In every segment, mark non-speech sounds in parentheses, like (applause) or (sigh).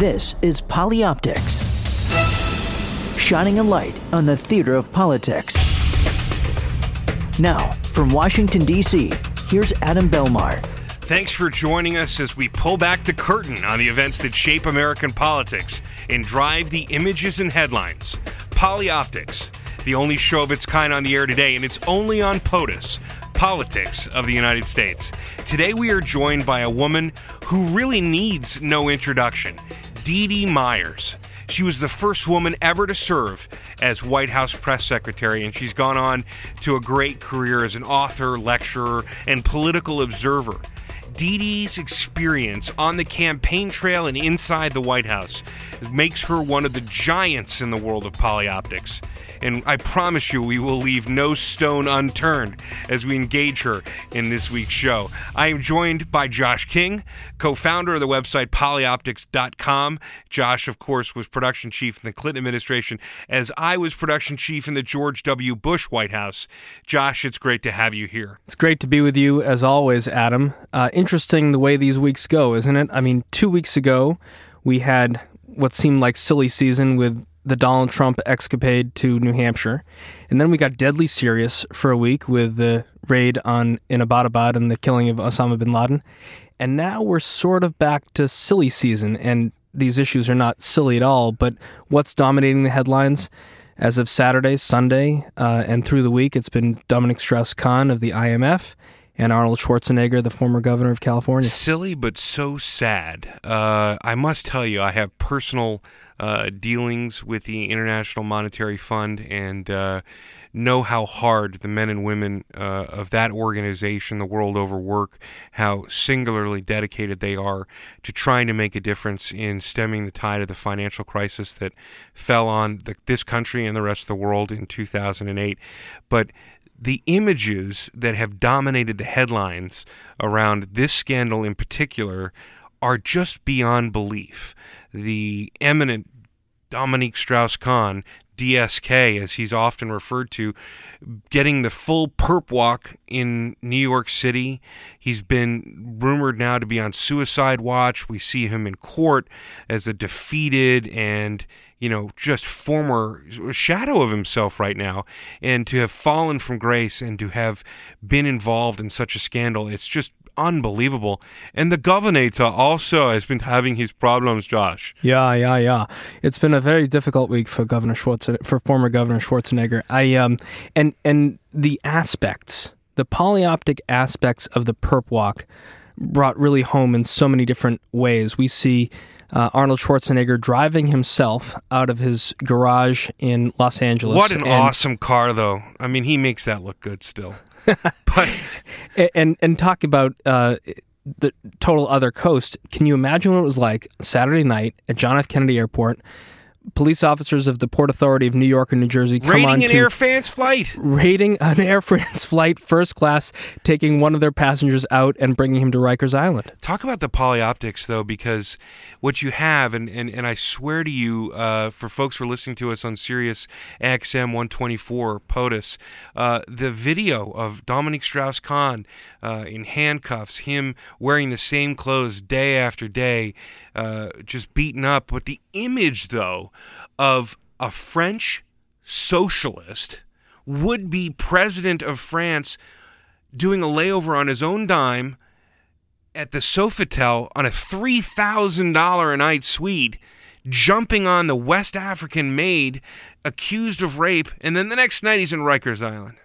This is Polyoptics, shining a light on the theater of politics. Now, from Washington, D.C., here's Adam Belmar. Thanks for joining us as we pull back the curtain on the events that shape American politics and drive the images and headlines. Polyoptics, the only show of its kind on the air today, and it's only on POTUS, Politics of the United States. Today we are joined by a woman who really needs no introduction Dee Dee Myers. She was the first woman ever to serve as White House press secretary, and she's gone on to a great career as an author, lecturer, and political observer. Dee Dee's experience on the campaign trail and inside the White House makes her one of the giants in the world of polyoptics and I promise you we will leave no stone unturned as we engage her in this week's show. I am joined by Josh King, co founder of the website polyoptics.com. Josh, of course, was production chief in the Clinton administration, as I was production chief in the George W. Bush White House. Josh, it's great to have you here. It's great to be with you as always, Adam. Uh, interesting the way these weeks go, isn't it? I mean, two weeks ago, we had what seemed like silly season with the Donald Trump escapade to New Hampshire. And then we got deadly serious for a week with the raid on in Abbottabad and the killing of Osama bin Laden. And now we're sort of back to silly season. And these issues are not silly at all, but what's dominating the headlines? As of Saturday, Sunday, uh, and through the week, it's been Dominic Strauss Kahn of the IMF and Arnold Schwarzenegger, the former governor of California. Silly, but so sad. Uh, I must tell you, I have personal uh, dealings with the International Monetary Fund and uh, know how hard the men and women uh, of that organization the world over work, how singularly dedicated they are to trying to make a difference in stemming the tide of the financial crisis that fell on the, this country and the rest of the world in 2008. But the images that have dominated the headlines around this scandal in particular are just beyond belief. The eminent Dominique Strauss Kahn, DSK, as he's often referred to, getting the full perp walk in New York City. He's been rumored now to be on suicide watch. We see him in court as a defeated and you know, just former shadow of himself right now. And to have fallen from grace and to have been involved in such a scandal, it's just unbelievable. And the governor also has been having his problems, Josh. Yeah, yeah, yeah. It's been a very difficult week for Governor Schwarzenegger, for former Governor Schwarzenegger. I um, and and the aspects, the polyoptic aspects of the perp walk, brought really home in so many different ways. We see. Uh, Arnold Schwarzenegger driving himself out of his garage in Los Angeles. What an awesome car, though. I mean, he makes that look good still. (laughs) but and and talk about uh, the total other coast. Can you imagine what it was like Saturday night at John F. Kennedy Airport? Police officers of the Port Authority of New York and New Jersey come raiding on an Air France flight, raiding an Air (laughs) France flight, first class, taking one of their passengers out and bringing him to Rikers Island. Talk about the polyoptics, though, because what you have, and and, and I swear to you, uh, for folks who are listening to us on Sirius XM 124 POTUS, uh, the video of Dominique Strauss-Kahn uh, in handcuffs, him wearing the same clothes day after day, uh, just beaten up, but the image, though of a French socialist would be president of France doing a layover on his own dime at the Sofitel on a $3,000 a night suite, jumping on the West African maid accused of rape, and then the next night he's in Rikers Island.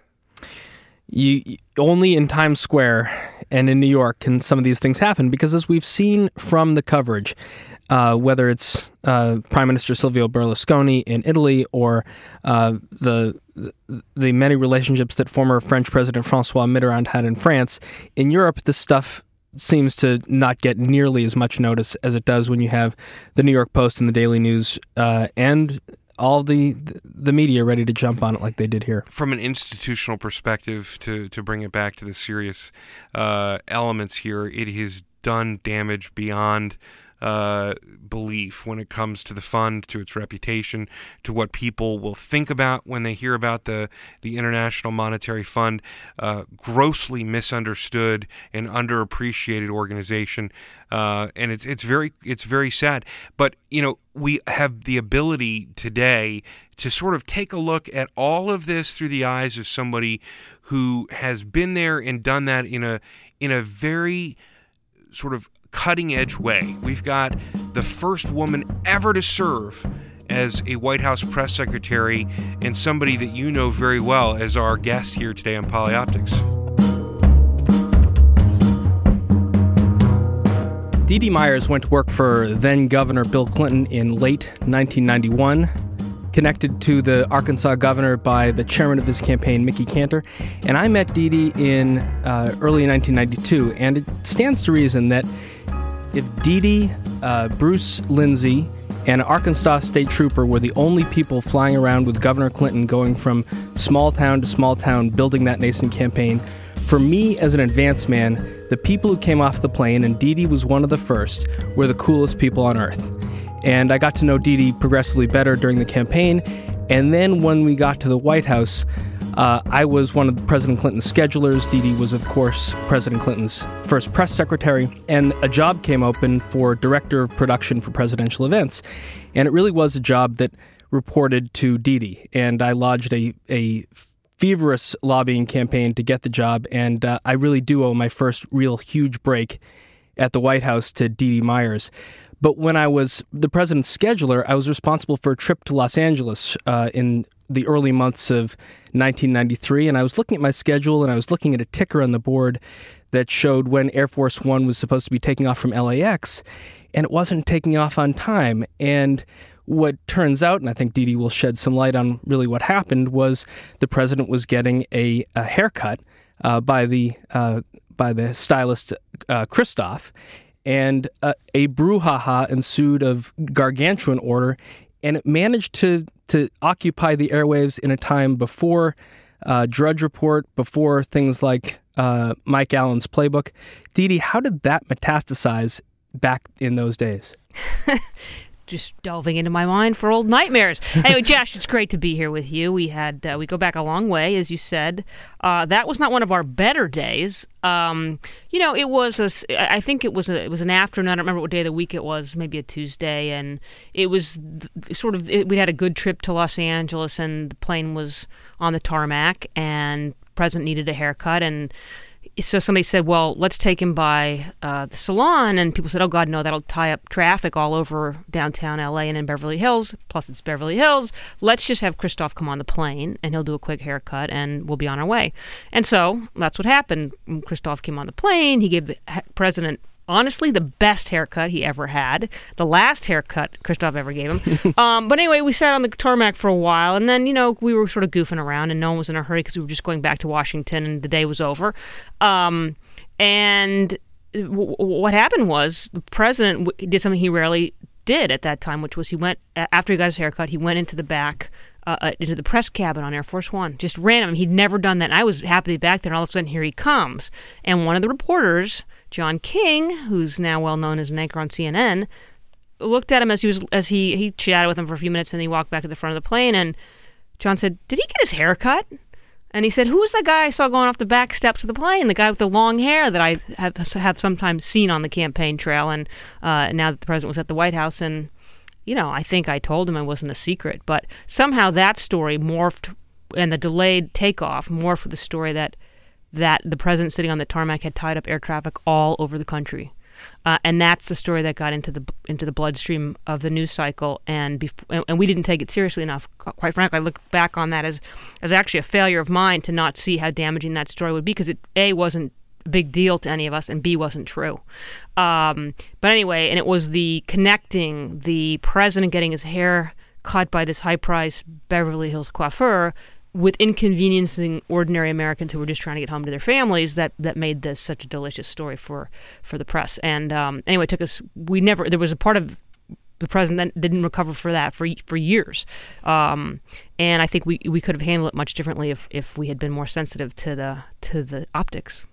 You only in Times Square and in New York can some of these things happen because, as we've seen from the coverage, uh, whether it's uh, Prime Minister Silvio Berlusconi in Italy or uh, the the many relationships that former French President Francois Mitterrand had in France. In Europe, this stuff seems to not get nearly as much notice as it does when you have the New York Post and the Daily News uh, and all the the media ready to jump on it like they did here. From an institutional perspective, to to bring it back to the serious uh, elements here, it has done damage beyond uh, belief when it comes to the fund, to its reputation, to what people will think about when they hear about the the International Monetary Fund. Uh, grossly misunderstood and underappreciated organization, uh, and it's it's very it's very sad. But you know we have the ability today to sort of take a look at all of this through the eyes of somebody who has been there and done that in a in a very sort of cutting edge way. We've got the first woman ever to serve as a White House press secretary and somebody that you know very well as our guest here today on Polyoptics. Dee Dee Myers went to work for then Governor Bill Clinton in late 1991 connected to the Arkansas governor by the chairman of his campaign, Mickey Kantor. And I met Dee Dee in uh, early 1992. And it stands to reason that if Dee Dee, uh, Bruce Lindsey, and Arkansas state trooper were the only people flying around with Governor Clinton going from small town to small town building that nascent campaign. For me, as an advance man, the people who came off the plane, and Dee Dee was one of the first, were the coolest people on earth. And I got to know Dee Dee progressively better during the campaign. And then when we got to the White House, uh, I was one of President Clinton's schedulers. Dee Dee was, of course, President Clinton's first press secretary. And a job came open for director of production for presidential events. And it really was a job that reported to Dee Dee. And I lodged a, a feverish lobbying campaign to get the job. And uh, I really do owe my first real huge break at the White House to Dee Dee Myers. But when I was the president's scheduler, I was responsible for a trip to Los Angeles uh, in the early months of 1993. And I was looking at my schedule and I was looking at a ticker on the board that showed when Air Force One was supposed to be taking off from LAX, and it wasn't taking off on time. And what turns out, and I think Dee will shed some light on really what happened, was the president was getting a, a haircut uh, by the uh, by the stylist uh, Cristophe, and uh, a brouhaha ensued of gargantuan order, and it managed to to occupy the airwaves in a time before uh, Drudge Report, before things like uh, Mike Allen's playbook. Dee Dee, how did that metastasize back in those days? (laughs) just delving into my mind for old nightmares. (laughs) anyway, Josh, it's great to be here with you. We had uh, we go back a long way, as you said. Uh, that was not one of our better days. Um, you know, it was a. I think it was a. It was an afternoon. I don't remember what day of the week it was. Maybe a Tuesday, and it was sort of. We had a good trip to Los Angeles, and the plane was on the tarmac, and President needed a haircut, and so somebody said, "Well, let's take him by uh, the salon," and people said, "Oh God, no, that'll tie up traffic all over downtown LA and in Beverly Hills. Plus, it's Beverly Hills. Let's just have Cristophe come on the plane, and he'll do a quick haircut, and we'll be on our way." And so that's what happened. Cristophe came on the plane. He gave the president honestly the best haircut he ever had. The last haircut Cristophe ever gave him. (laughs) um, but anyway, we sat on the tarmac for a while, and then you know we were sort of goofing around, and no one was in a hurry because we were just going back to Washington, and the day was over. Um, and w- what happened was the president w- did something he rarely did at that time, which was he went after he got his haircut, he went into the back. Uh, uh, into the press cabin on Air Force One, just random. He'd never done that. And I was happy to be back there, and all of a sudden, here he comes. And one of the reporters John King, who's now well known as an anchor on CNN, looked at him as he was as he he chatted with him for a few minutes and he walked back to the front of the plane and John said, "Did he get his hair cut?" And he said, "Who was the guy I saw going off the back steps of the plane? The guy with the long hair that I have have sometimes seen on the campaign trail." And uh, now that the president was at the White House, and you know, I think I told him it wasn't a secret, but somehow that story morphed, and the delayed takeoff morphed with the story that that the president sitting on the tarmac had tied up air traffic all over the country. Uh, and that's the story that got into the into the bloodstream of the news cycle, and, bef- and we didn't take it seriously enough. Quite frankly, I look back on that as as actually a failure of mine to not see how damaging that story would be, because it a wasn't a big deal to any of us, and b wasn't true. Um, but anyway, and it was the connecting the president getting his hair cut by this high-priced Beverly Hills coiffeur with inconveniencing ordinary Americans who were just trying to get home to their families that that made this such a delicious story for for the press. And um, anyway, it took us. We never. There was a part of the president that didn't recover for that for for years. Um, and I think we we could have handled it much differently if if we had been more sensitive to the to the optics.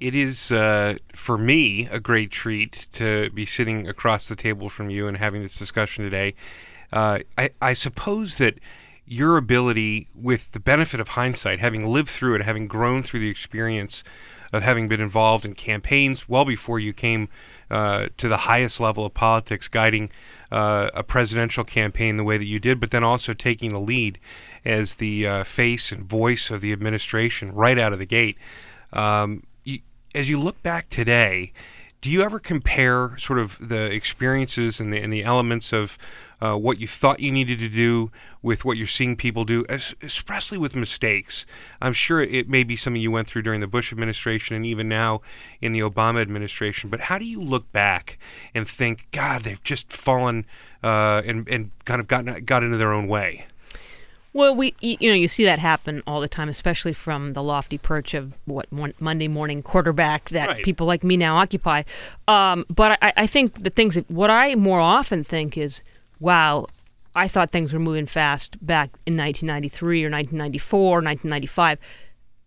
it is uh, for me a great treat to be sitting across the table from you and having this discussion today. Uh, I, I suppose that your ability, with the benefit of hindsight, having lived through it, having grown through the experience of having been involved in campaigns well before you came uh, to the highest level of politics, guiding uh, a presidential campaign the way that you did, but then also taking the lead as the uh, face and voice of the administration right out of the gate. Um, you, as you look back today, do you ever compare sort of the experiences and the, and the elements of uh, what you thought you needed to do with what you're seeing people do, especially with mistakes. I'm sure it may be something you went through during the Bush administration and even now in the Obama administration. But how do you look back and think, God, they've just fallen uh, and and kind of gotten got into their own way? Well, we you know you see that happen all the time, especially from the lofty perch of what Monday morning quarterback that right. people like me now occupy. Um, but I, I think the things that what I more often think is wow, I thought things were moving fast back in 1993 or 1994 or 1995.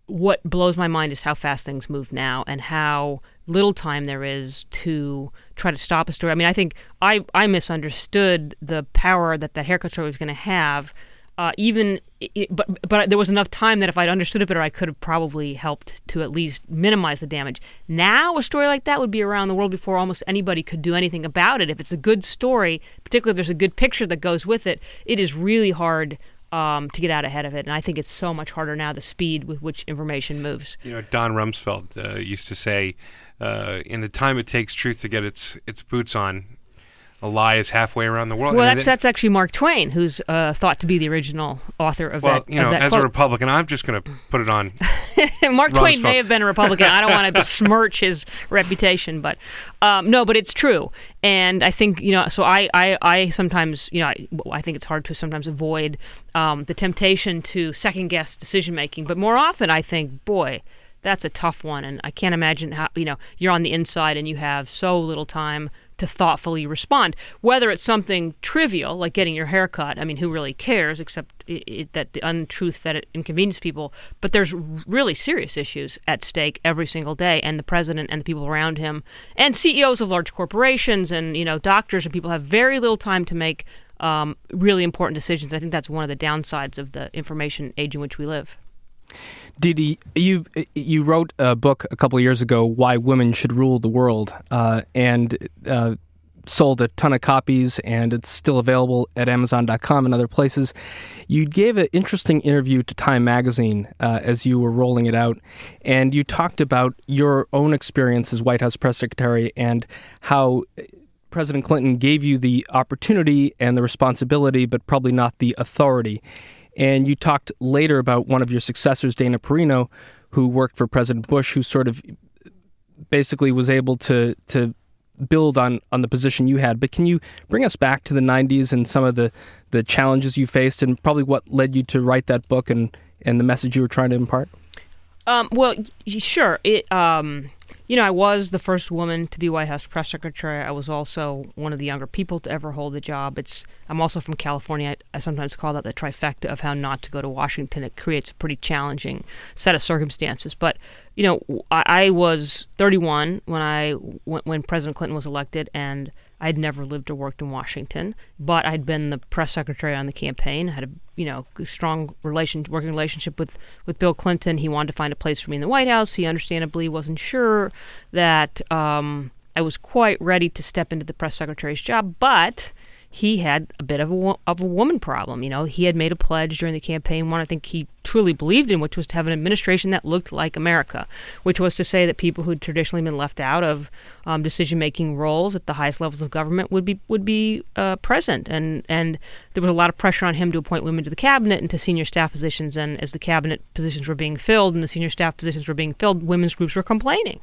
What blows my mind is how fast things move now and how little time there is to try to stop a story. I mean, I think I, I misunderstood the power that that haircut story was going to have uh, even it, but but there was enough time that if I'd understood it better, I could have probably helped to at least minimize the damage. Now, a story like that would be around the world before almost anybody could do anything about it. If it's a good story, particularly if there's a good picture that goes with it, it is really hard um, to get out ahead of it. And I think it's so much harder now the speed with which information moves. You know, Don Rumsfeld uh, used to say, uh, "In the time it takes truth to get its its boots on, a lie is halfway around the world. Well, that's that's actually Mark Twain, who's uh, thought to be the original author of well, that. you know, as quote. a Republican, I'm just going to put it on. (laughs) Mark Twain may have been a Republican. I don't want to (laughs) besmirch his reputation, but um, no, but it's true. And I think you know, so I, I, I sometimes, you know, I, I think it's hard to sometimes avoid um, the temptation to second guess decision making, but more often I think, boy that's a tough one and i can't imagine how you know you're on the inside and you have so little time to thoughtfully respond. Whether it's something trivial like getting your hair cut, I mean, who really cares except it, it, that the untruth that it inconveniences people. But there's really serious issues at stake every single day, and the president and the people around him, and CEOs of large corporations, and you know, doctors and people have very little time to make um, really important decisions. I think that's one of the downsides of the information age in which we live. Dee Dee, you you wrote a book a couple years ago, "Why Women Should Rule the World," uh, and uh, sold a ton of copies, and it's still available at Amazon.com and other places. You gave an interesting interview to Time Magazine uh, as you were rolling it out, and you talked about your own experience as White House press secretary and how. President Clinton gave you the opportunity and the responsibility, but probably not the authority. And you talked later about one of your successors, Dana Perino, who worked for President Bush, who sort of basically was able to to build on on the position you had. But can you bring us back to the '90s and some of the the challenges you faced, and probably what led you to write that book and and the message you were trying to impart? Um, well, sure. It um, you know, I was the first woman to be White House press secretary. I was also one of the younger people to ever hold the job. It's I'm also from California. I, I, sometimes call that the trifecta of how not to go to Washington. It creates a pretty challenging set of circumstances. But you know, I, I was 31 when I when President Clinton was elected, and I'd never lived or worked in Washington, but I'd been the press secretary on the campaign. I had a you know strong relation, working relationship with with Bill Clinton. He wanted to find a place for me in the White House. He understandably wasn't sure that um, I was quite ready to step into the press secretary's job, but he had a bit of a, of a woman problem. You know, he had made a pledge during the campaign, one I think he truly believed in, which was to have an administration that looked like America, which was to say that people who'd traditionally been left out of um, decision-making roles at the highest levels of government would be would be uh, present, and and there was a lot of pressure on him to appoint women to the cabinet and to senior staff positions. And as the cabinet positions were being filled and the senior staff positions were being filled, women's groups were complaining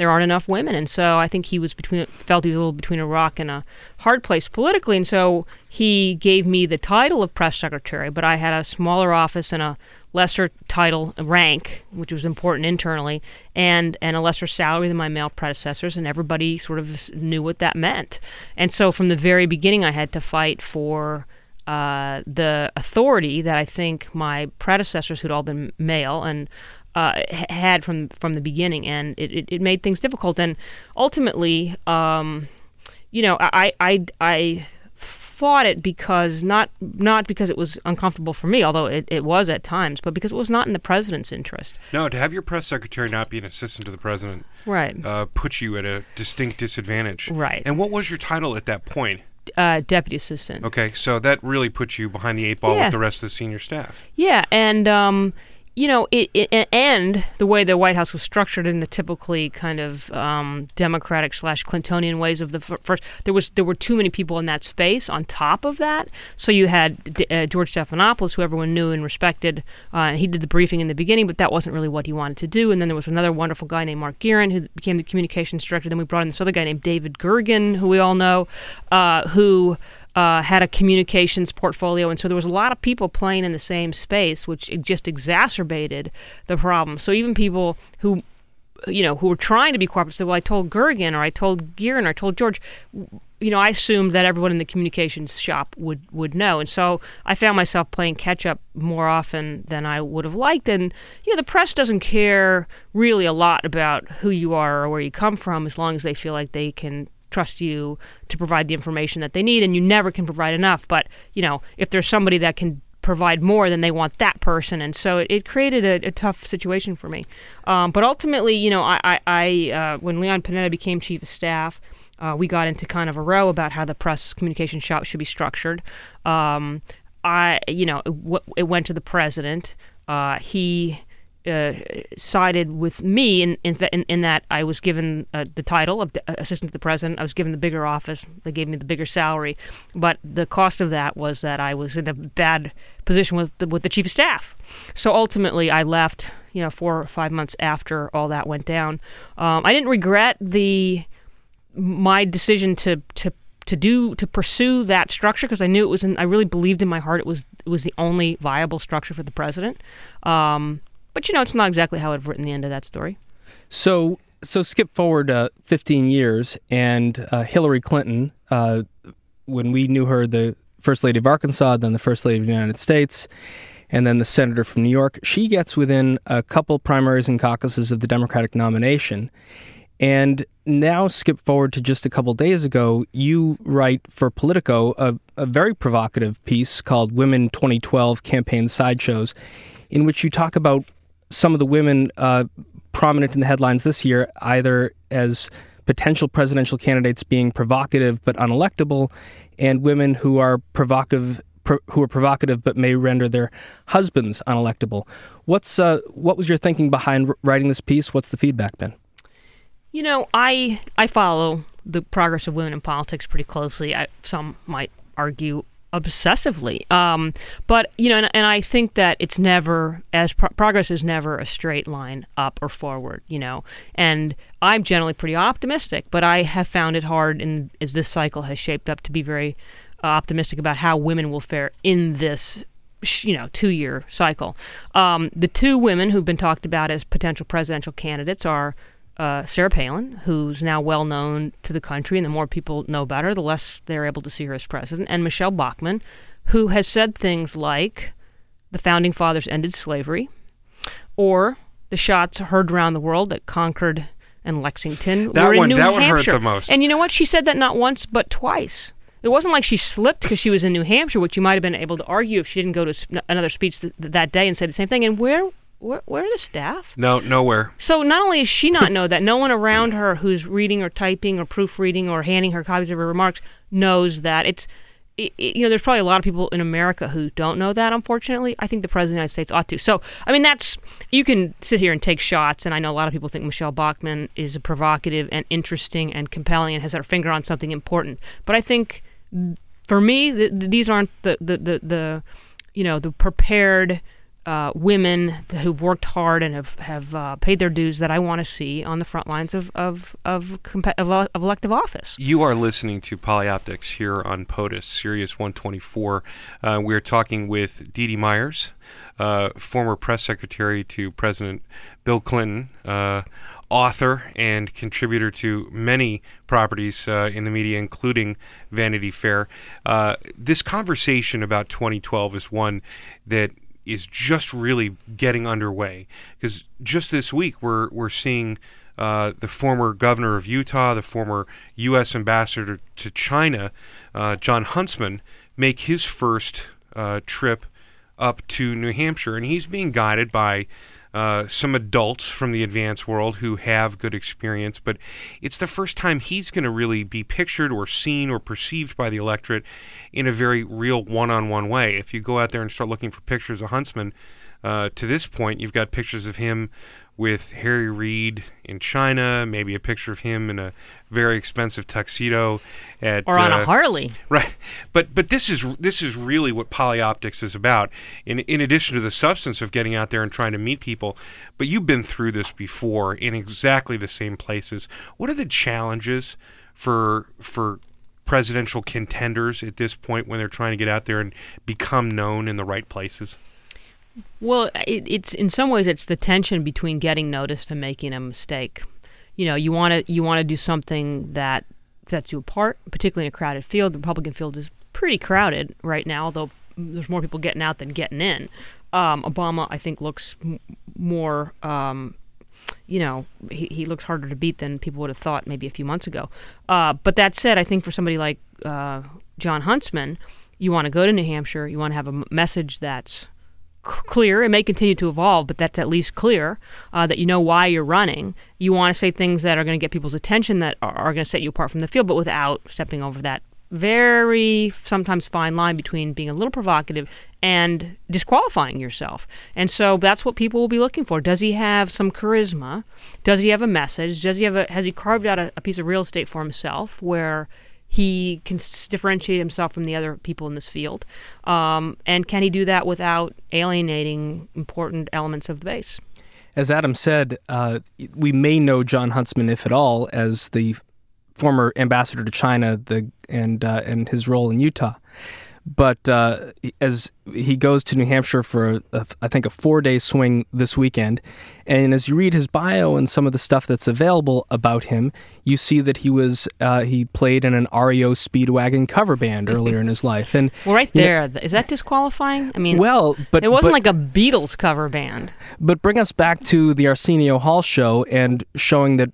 there aren't enough women, and so I think he was between felt he was a little between a rock and a hard place politically, and so he gave me the title of press secretary, but I had a smaller office and a lesser title rank, which was important internally, and and a lesser salary than my male predecessors, and everybody sort of knew what that meant. And so from the very beginning, I had to fight for uh, the authority that I think my predecessors, who'd all been male, and uh, had from from the beginning, and it, it, it made things difficult. And ultimately, um, you know, I I I fought it because not not because it was uncomfortable for me, although it, it was at times, but because it was not in the president's interest. No, to have your press secretary not be an assistant to the president, right, uh, puts you at a distinct disadvantage. Right. And what was your title at that point? Uh, deputy assistant. Okay, so that really puts you behind the eight ball Yeah. with the rest of the senior staff. Yeah, and um, you know, it, it and the way the White House was structured in the typically kind of um, Democratic slash Clintonian ways of the first, there was there were too many people in that space. On top of that, so you had D- uh, George Stephanopoulos, who everyone knew and respected. Uh, he did the briefing in the beginning, but that wasn't really what he wanted to do. And then there was another wonderful guy named Mark Gearan, who became the communications director. Then we brought in this other guy named David Gergen, who we all know, uh, who uh, had a communications portfolio, and so there was a lot of people playing in the same space, which just exacerbated the problem. So even people who, you know, who were trying to be cooperative said, "Well, I told Gergen, or I told Gearan, or I told George." You know, I assumed that everyone in the communications shop would would know, and so I found myself playing catch up more often than I would have liked. And you know, the press doesn't care really a lot about who you are or where you come from, as long as they feel like they can trust you to provide the information that they need and you never can provide enough. But you know if there's somebody that can provide more then they want that person. And so it, it created a, a tough situation for me. Um, but ultimately you know i, I, I uh, when leon panetta became chief of staff uh, we got into kind of a row about how the press communication shop should be structured. Um, i you know it, w- it went to the president. Uh, he uh, sided with me in in, in, that I was given uh, the title of the assistant to the president. I was given the bigger office. They gave me the bigger salary, but the cost of that was that I was in a bad position with the, with the chief of staff. So ultimately, I left. You know, four or five months after all that went down. Um, I didn't regret the my decision to to to do to pursue that structure because I knew it was in, I really believed in my heart it was it was the only viable structure for the president. Um, but you know, it's not exactly how I've written the end of that story. So, so skip forward uh, 15 years, and uh, Hillary Clinton, uh, when we knew her, the First Lady of Arkansas, then the First Lady of the United States, and then the Senator from New York, she gets within a couple primaries and caucuses of the Democratic nomination. And now, skip forward to just a couple days ago, you write for Politico a, a very provocative piece called Women 2012 Campaign Sideshows, in which you talk about some of the women uh, prominent in the headlines this year, either as potential presidential candidates being provocative but unelectable, and women who are provocative pro- who are provocative but may render their husbands unelectable. What's uh, what was your thinking behind writing this piece? What's the feedback been? You know, I I follow the progress of women in politics pretty closely. I, some might argue obsessively, um, but you know, and, and I think that it's never as pro- progress is never a straight line up or forward. You know, and I'm generally pretty optimistic, but I have found it hard, in as this cycle has shaped up, to be very uh, optimistic about how women will fare in this you know two year cycle. Um, the two women who've been talked about as potential presidential candidates are uh, Sarah Palin, who's now well known to the country, and the more people know about her, the less they're able to see her as president, and Michele Bachmann, who has said things like the founding fathers ended slavery, or the shots heard around the world at Concord and Lexington That were in one- New that one hurt Hampshire. the most. And you know what? She said that not once but twice. It wasn't like she slipped because she was in New Hampshire, which you might have been able to argue if she didn't go to another speech th- that day and say the same thing. And where, where, where are the staff? No, nowhere. So not only does she not know that, no one around her who's reading or typing or proofreading or handing her copies of her remarks knows that. It's, it, it- you know, there's probably a lot of people in America who don't know that. Unfortunately, I think the president of the United States ought to. So, I mean, that's you can sit here and take shots, and I know a lot of people think Michele Bachmann is a provocative and interesting and compelling and has her finger on something important. But I think, mm, for me, th- th- these aren't the the the, the you know the prepared uh, women who've worked hard and have have uh, paid their dues that I want to see on the front lines of of of, of, uh, of elective office. You are listening to Polyoptics here on POTUS, Sirius 124. Uh, we're talking with Dee Dee Myers, uh, former press secretary to President Bill Clinton, uh, author and contributor to many properties in the media, including Vanity Fair. This conversation about 2012 is one that is just really getting underway. Because just this week we're we're seeing uh, the former governor of Utah, the former U.S. ambassador to China, uh, Jon Huntsman, make his first uh, trip up to New Hampshire, and he's being guided by uh, some adults from the advanced world who have good experience, but it's the first time he's going to really be pictured or seen or perceived by the electorate in a very real one on one way. If you go out there and start looking for pictures of Huntsman, uh, to this point, you've got pictures of him with Harry Reid in China, maybe a picture of him in a very expensive tuxedo at or on uh, a Harley. Right, but but this is this is really what polyoptics is about. In in addition to the substance of getting out there and trying to meet people, but you've been through this before in exactly the same places. What are the challenges for for presidential contenders at this point when they're trying to get out there and become known in the right places? Well, it, it's in some ways it's the tension between getting noticed and making a mistake. You know, you want to you want to do something that sets you apart, particularly in a crowded field. The Republican field is pretty crowded right now, although there's more people getting out than getting in. Um, Obama, I think, looks m- more. Um, you know, he, he looks harder to beat than people would have thought maybe a few months ago. Uh, but that said, I think for somebody like uh, Jon Huntsman, you want to go to New Hampshire. You want to have a message that's clear. It may continue to evolve, but that's at least clear uh, that you know why you're running. You want to say things that are going to get people's attention, that are, are going to set you apart from the field, but without stepping over that very sometimes fine line between being a little provocative and disqualifying yourself. And so that's what people will be looking for. Does he have some charisma? Does he have a message? Does he have a has he carved out a, a piece of real estate for himself where he can differentiate himself from the other people in this field? Um, and can he do that without alienating important elements of the base? As Adam said, uh, we may know Jon Huntsman, if at all, as the former ambassador to China the, and, uh, and his role in Utah. But uh, as he goes to New Hampshire for, a, I think, a four day swing this weekend, and as you read his bio and some of the stuff that's available about him, you see that he was uh, he played in an REO Speedwagon cover band (laughs) earlier in his life. And Well, right you know- is that disqualifying? I mean, well, but it wasn't but- like a Beatles cover band. But bring us back to the Arsenio Hall show and showing that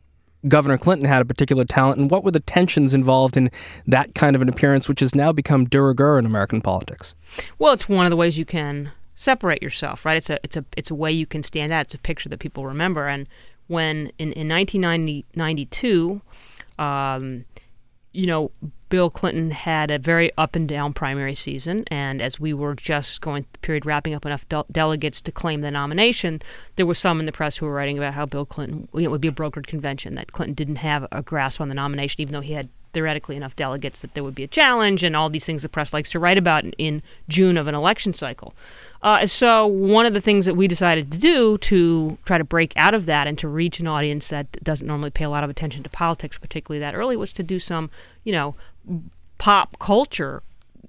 Governor Clinton had a particular talent, and what were the tensions involved in that kind of an appearance, which has now become de rigueur in American politics? Well, it's one of the ways you can separate yourself, right? It's a it's a it's a way you can stand out. It's a picture that people remember. And when in in 1992, um, you know, Bill Clinton had a very up and down primary season, and as we were just going period wrapping up enough del- delegates to claim the nomination, there were some in the press who were writing about how Bill Clinton you know, would be a brokered convention that Clinton didn't have a grasp on the nomination, even though he had theoretically enough delegates that there would be a challenge, and all these things the press likes to write about in, in June of an election cycle. Uh, so one of the things that we decided to do to try to break out of that and to reach an audience that doesn't normally pay a lot of attention to politics, particularly that early, was to do some, you know, pop culture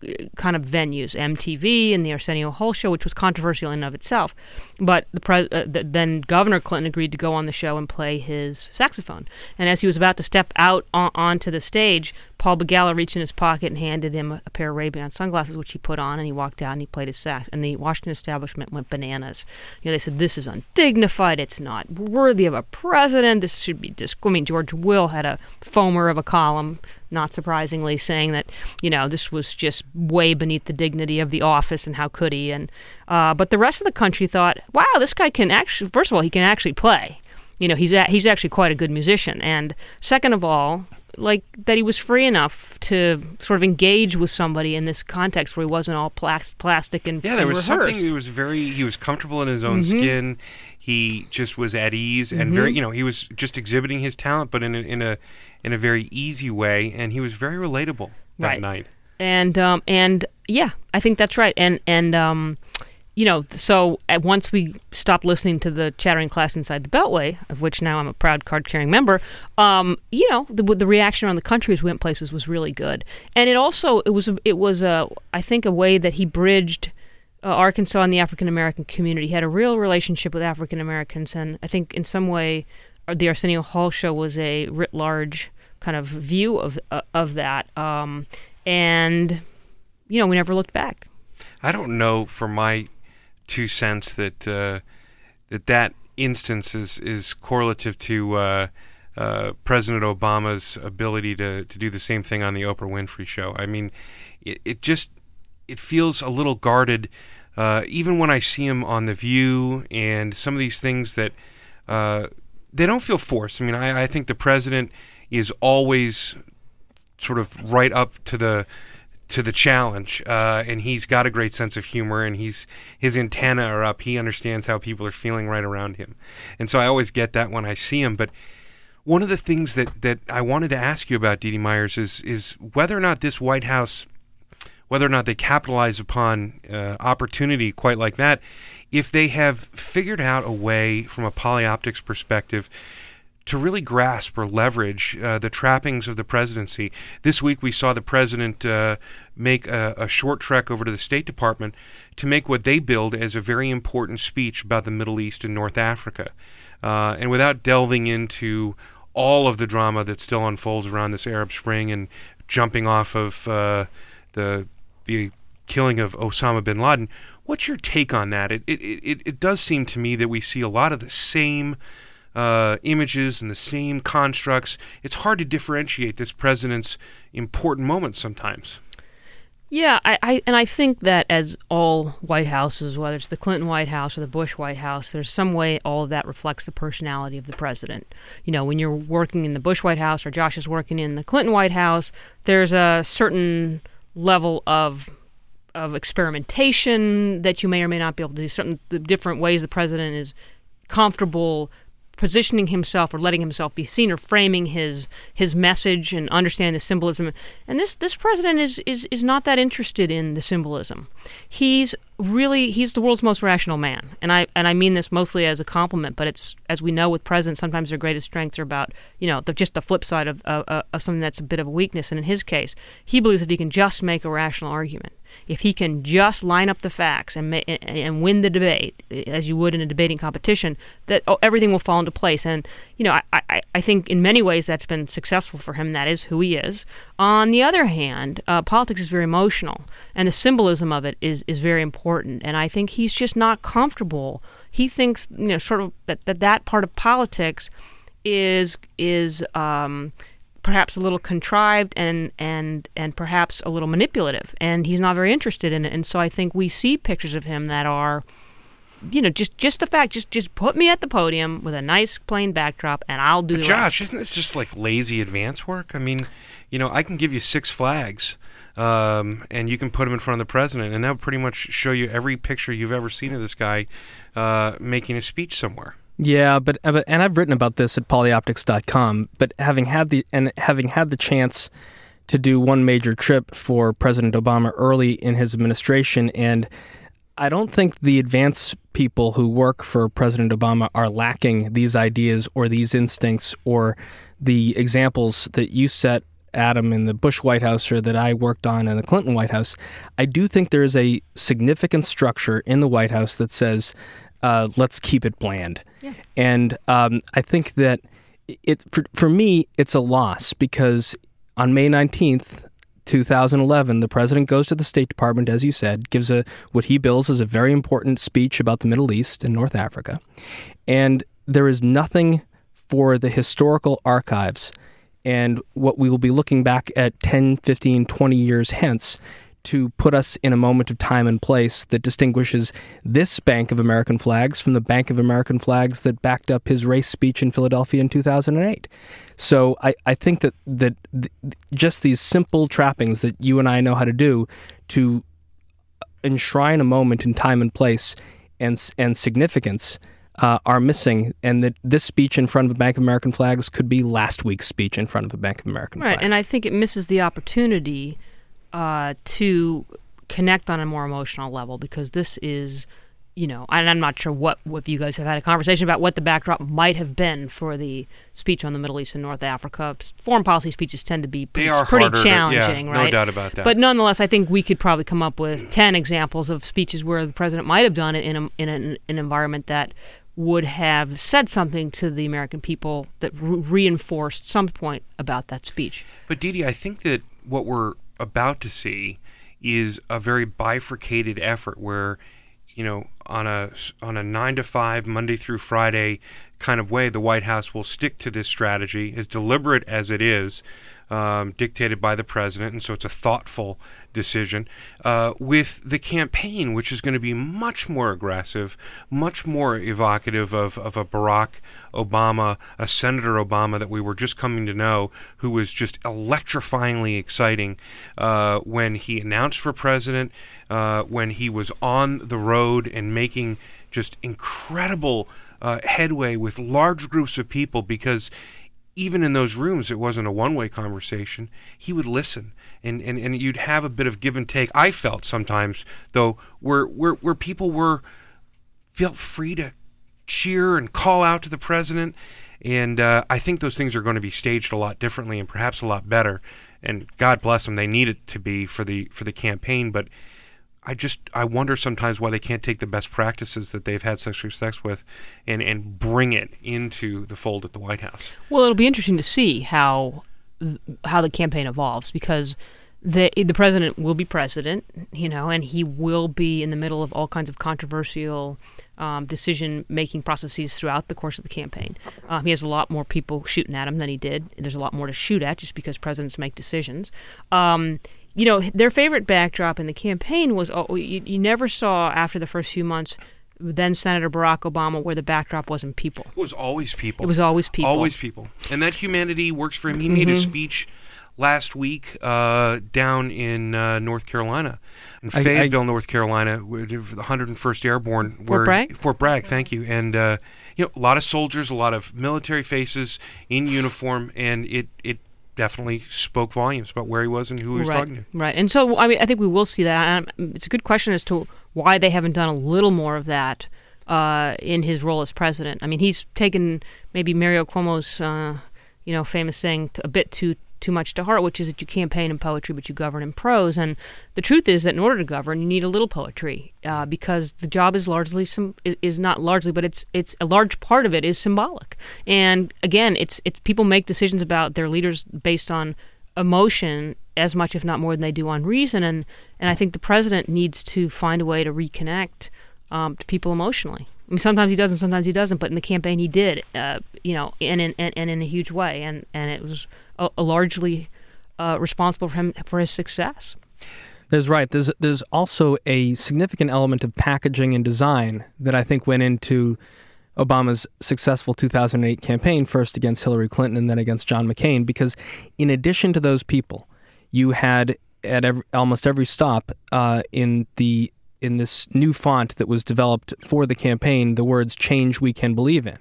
uh, kind of venues, MTV and the Arsenio Hall show, which was controversial in and of itself. But the pres- uh, th- then Governor Clinton agreed to go on the show and play his saxophone. And as he was about to step out on- onto the stage, Paul Begala reached in his pocket and handed him a, a pair of Ray-Ban sunglasses, which he put on, and he walked out and he played his sax. And the Washington establishment went bananas. You know, they said this is undignified. It's not worthy of a president. This should be dis. I mean, George Will had a foamer of a column, not surprisingly, saying that you know this was just way beneath the dignity of the office and how could he? And uh, but the rest of the country thought, wow, this guy can actually. First of all, he can actually play. You know, he's a, he's actually quite a good musician. And second of all, like that he was free enough to sort of engage with somebody in this context where he wasn't all plas- plastic and Yeah, there and was rehearsed. something. He was very. He was comfortable in his own Mm-hmm. skin. He just was at ease and very. You know, he was just exhibiting his talent, but in a, in a in a very easy way, and he was very relatable that Right. night. and um, and yeah, I think that's right. And and um, you know, so at once we stopped listening to the chattering class inside the Beltway, of which now I'm a proud card-carrying member. Um, you know, the the reaction around the country as we went places was really good, and it also it was it was a I think a way that he bridged. Uh, Arkansas and the African American community He had a real relationship with African Americans, and I think in some way, uh, the Arsenio Hall show was a writ large kind of view of uh, of that. Um, and you know, we never looked back. I don't know from my two cents that uh, that that instance is is correlative to uh, uh, President Obama's ability to to do the same thing on the Oprah Winfrey Show. I mean, it, it just it feels a little guarded. Uh, even when I see him on The View and some of these things that uh, they don't feel forced. I mean, I, I think the president is always sort of right up to the to the challenge, uh, and he's got a great sense of humor, and he's his antenna are up. He understands how people are feeling right around him, and so I always get that when I see him. But one of the things that that I wanted to ask you about, Dee Myers, is is whether or not this White House, whether or not they capitalize upon uh, opportunity quite like that, if they have figured out a way from a polyoptics perspective to really grasp or leverage uh, the trappings of the presidency. This week we saw the president uh, make a, a, short trek over to the State Department to make what they billed as a very important speech about the Middle East and North Africa. Uh, and without delving into all of the drama that still unfolds around this Arab Spring and jumping off of uh, the the killing of Osama bin Laden, what's your take on that? It, it, it, it does seem to me that we see a lot of the same uh, images and the same constructs. It's hard to differentiate this president's important moments sometimes. Yeah, I, I, and I think that as all White Houses, whether it's the Clinton White House or the Bush White House, there's some way all of that reflects the personality of the president. You know, when you're working in the Bush White House or Josh is working in the Clinton White House, there's a certain level of of experimentation that you may or may not be able to do. Certain different ways the president is comfortable positioning himself or letting himself be seen or framing his his message and understanding the symbolism. And this this president is is is not that interested in the symbolism. He's really he's the world's most rational man, and I and I mean this mostly as a compliment. But it's as we know with presidents, sometimes their greatest strengths are about you know the, just the flip side of, of of something that's a bit of a weakness. And in his case, he believes that he can just make a rational argument if he can just line up the facts and and win the debate as you would in a debating competition, that oh, everything will fall into place. And you know, I, I, I think in many ways that's been successful for him. That is who he is. On the other hand, uh, politics is very emotional, and the symbolism of it is is very important. And I think he's just not comfortable. He thinks you know sort of that that, that part of politics is is um, perhaps a little contrived and and and perhaps a little manipulative and he's not very interested in it and so i think we see pictures of him that are you know just just the fact just just put me at the podium with a nice plain backdrop and i'll do but the josh rest. isn't this just like lazy advance work i mean you know i can give you six flags um, and you can put them in front of the president, and that'll pretty much show you every picture you've ever seen of this guy uh, making a speech somewhere. Yeah, uh, but and I've written about this at polyoptics.com, but having had the and having had the chance to do one major trip for President Obama early in his administration and I don't think the advance people who work for President Obama are lacking these ideas or these instincts or the examples that you set Adam in the Bush White House or that I worked on in the Clinton White House. I do think there is a significant structure in the White House that says uh, let's keep it bland. Yeah. And um, I think that it for, for me, it's a loss because on May 19th, 2011, the president goes to the State Department, as you said, gives a what he bills as a very important speech about the Middle East and North Africa, and there is nothing for the historical archives and what we will be looking back at 10, 15, 20 years hence to put us in a moment of time and place that distinguishes this Bank of American flags from the Bank of American flags that backed up his race speech in Philadelphia in 2008. So I, I think that, that th- just these simple trappings that you and I know how to do to enshrine a moment in time and place and, and significance uh, are missing, and that this speech in front of a Bank of American flags could be last week's speech in front of a Bank of American right, flags. and I think it misses the opportunity uh, to connect on a more emotional level because this is, you know, and I'm not sure what if you guys have had a conversation about what the backdrop might have been for the speech on the Middle East and North Africa. Foreign policy speeches tend to be pretty, pretty challenging, to, yeah, right? No doubt about that. But nonetheless, I think we could probably come up with ten examples of speeches where the president might have done it in a, in an, an environment that would have said something to the American people that re- reinforced some point about that speech. But Dee, I think that what we're about to see is a very bifurcated effort where, you know, on a on a nine to five Monday through Friday kind of way, the White House will stick to this strategy, as deliberate as it is, um, dictated by the president, and so it's a thoughtful decision. Uh, with the campaign, which is going to be much more aggressive, much more evocative of, of a Barack Obama, a Senator Obama that we were just coming to know, who was just electrifyingly exciting uh, when he announced for president, uh, when he was on the road and making just incredible. Uh, headway with large groups of people because even in those rooms, it wasn't a one way conversation. He would listen and, and, and you'd have a bit of give and take. I felt sometimes, though, where, where, where people were felt free to cheer and call out to the president. And uh, I think those things are going to be staged a lot differently and perhaps a lot better. And God bless them, they need it to be for the for the campaign. But I just I wonder sometimes why they can't take the best practices that they've had sexual sex with and and bring it into the fold at the White House. Well, it'll be interesting to see how how the campaign evolves because the the president will be president, you know, and he will be in the middle of all kinds of controversial um, decision making processes throughout the course of the campaign. Um, he has a lot more people shooting at him than he did. There's a lot more to shoot at just because presidents make decisions. Um, you know, their favorite backdrop in the campaign was oh, you, you never saw after the first few months then Senator Barack Obama where the backdrop wasn't people. It was always people. It was always people. Always people. And that humanity works for him. He mm-hmm. made a mm-hmm. speech last week uh, down in uh, North Carolina, in I, Fayetteville, I, North Carolina, the 101st Airborne. Where, Fort Bragg? Fort Bragg, thank you. And, uh, you know, a lot of soldiers, a lot of military faces in (sighs) uniform, and it, it definitely spoke volumes about where he was and who he was right, talking to. Right. And so, I mean, I think we will see that. It's a good question as to why they haven't done a little more of that uh, in his role as president. I mean, he's taken maybe Mario Cuomo's, uh, you know, famous saying a bit too too much to heart, which is that you campaign in poetry, but you govern in prose. And the truth is that in order to govern, you need a little poetry uh, because the job is largely some is, not largely, but it's it's a large part of it is symbolic. And again, it's it's people make decisions about their leaders based on emotion as much, if not more, than they do on reason. And and I think the president needs to find a way to reconnect um, to people emotionally. I mean, sometimes he doesn't, sometimes he doesn't. But in the campaign, he did, uh, you know, and in and, and in a huge way, and and it was uh, largely uh, responsible for him for his success. There's right. There's there's also a significant element of packaging and design that I think went into Obama's successful 2008 campaign, first against Hillary Clinton and then against John McCain, because in addition to those people, you had at every, almost every stop uh, in the in this new font that was developed for the campaign the words "Change we can believe in,"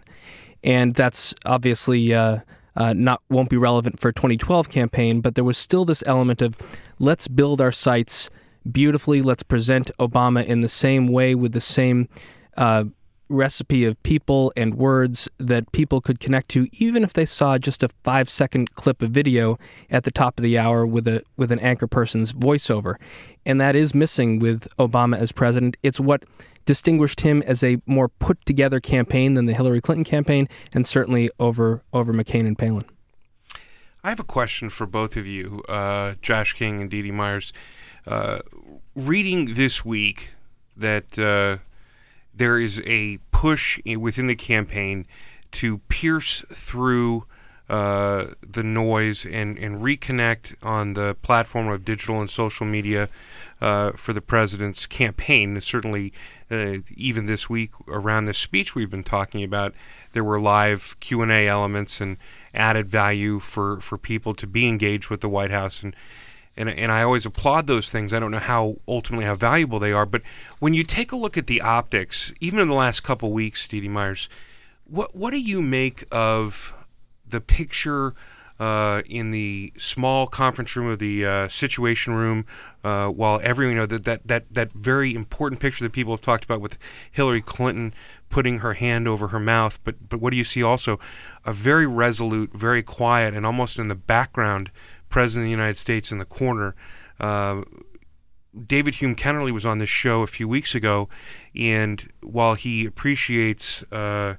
and that's obviously. Uh, uh, not won't be relevant for a 2012 campaign, but there was still this element of let's build our sites beautifully. Let's present Obama in the same way with the same uh, recipe of people and words that people could connect to, even if they saw just a five second clip of video at the top of the hour with a with an anchor person's voiceover. And that is missing with Obama as president. It's what distinguished him as a more put together campaign than the Hillary Clinton campaign, and certainly over over McCain and Palin. I have a question for both of you, uh, Josh King and Dee Dee Myers. Uh, reading this week that uh, there is a push within the campaign to pierce through uh, the noise and, and reconnect on the platform of digital and social media uh, for the president's campaign. Certainly, uh, even this week around this speech we've been talking about, there were live Q and A elements and added value for, for people to be engaged with the White House and. And, and I always applaud those things. I don't know how ultimately how valuable they are, but when you take a look at the optics, even in the last couple weeks, Dee Dee Myers, what what do you make of the picture uh, in the small conference room of the uh, Situation Room, uh, while everyone you know that, that that that very important picture that people have talked about with Hillary Clinton putting her hand over her mouth. But but what do you see also? A very resolute, very quiet, and almost in the background, President of the United States in the corner. Uh, David Hume Kennerly was on this show a few weeks ago, and while he appreciates uh,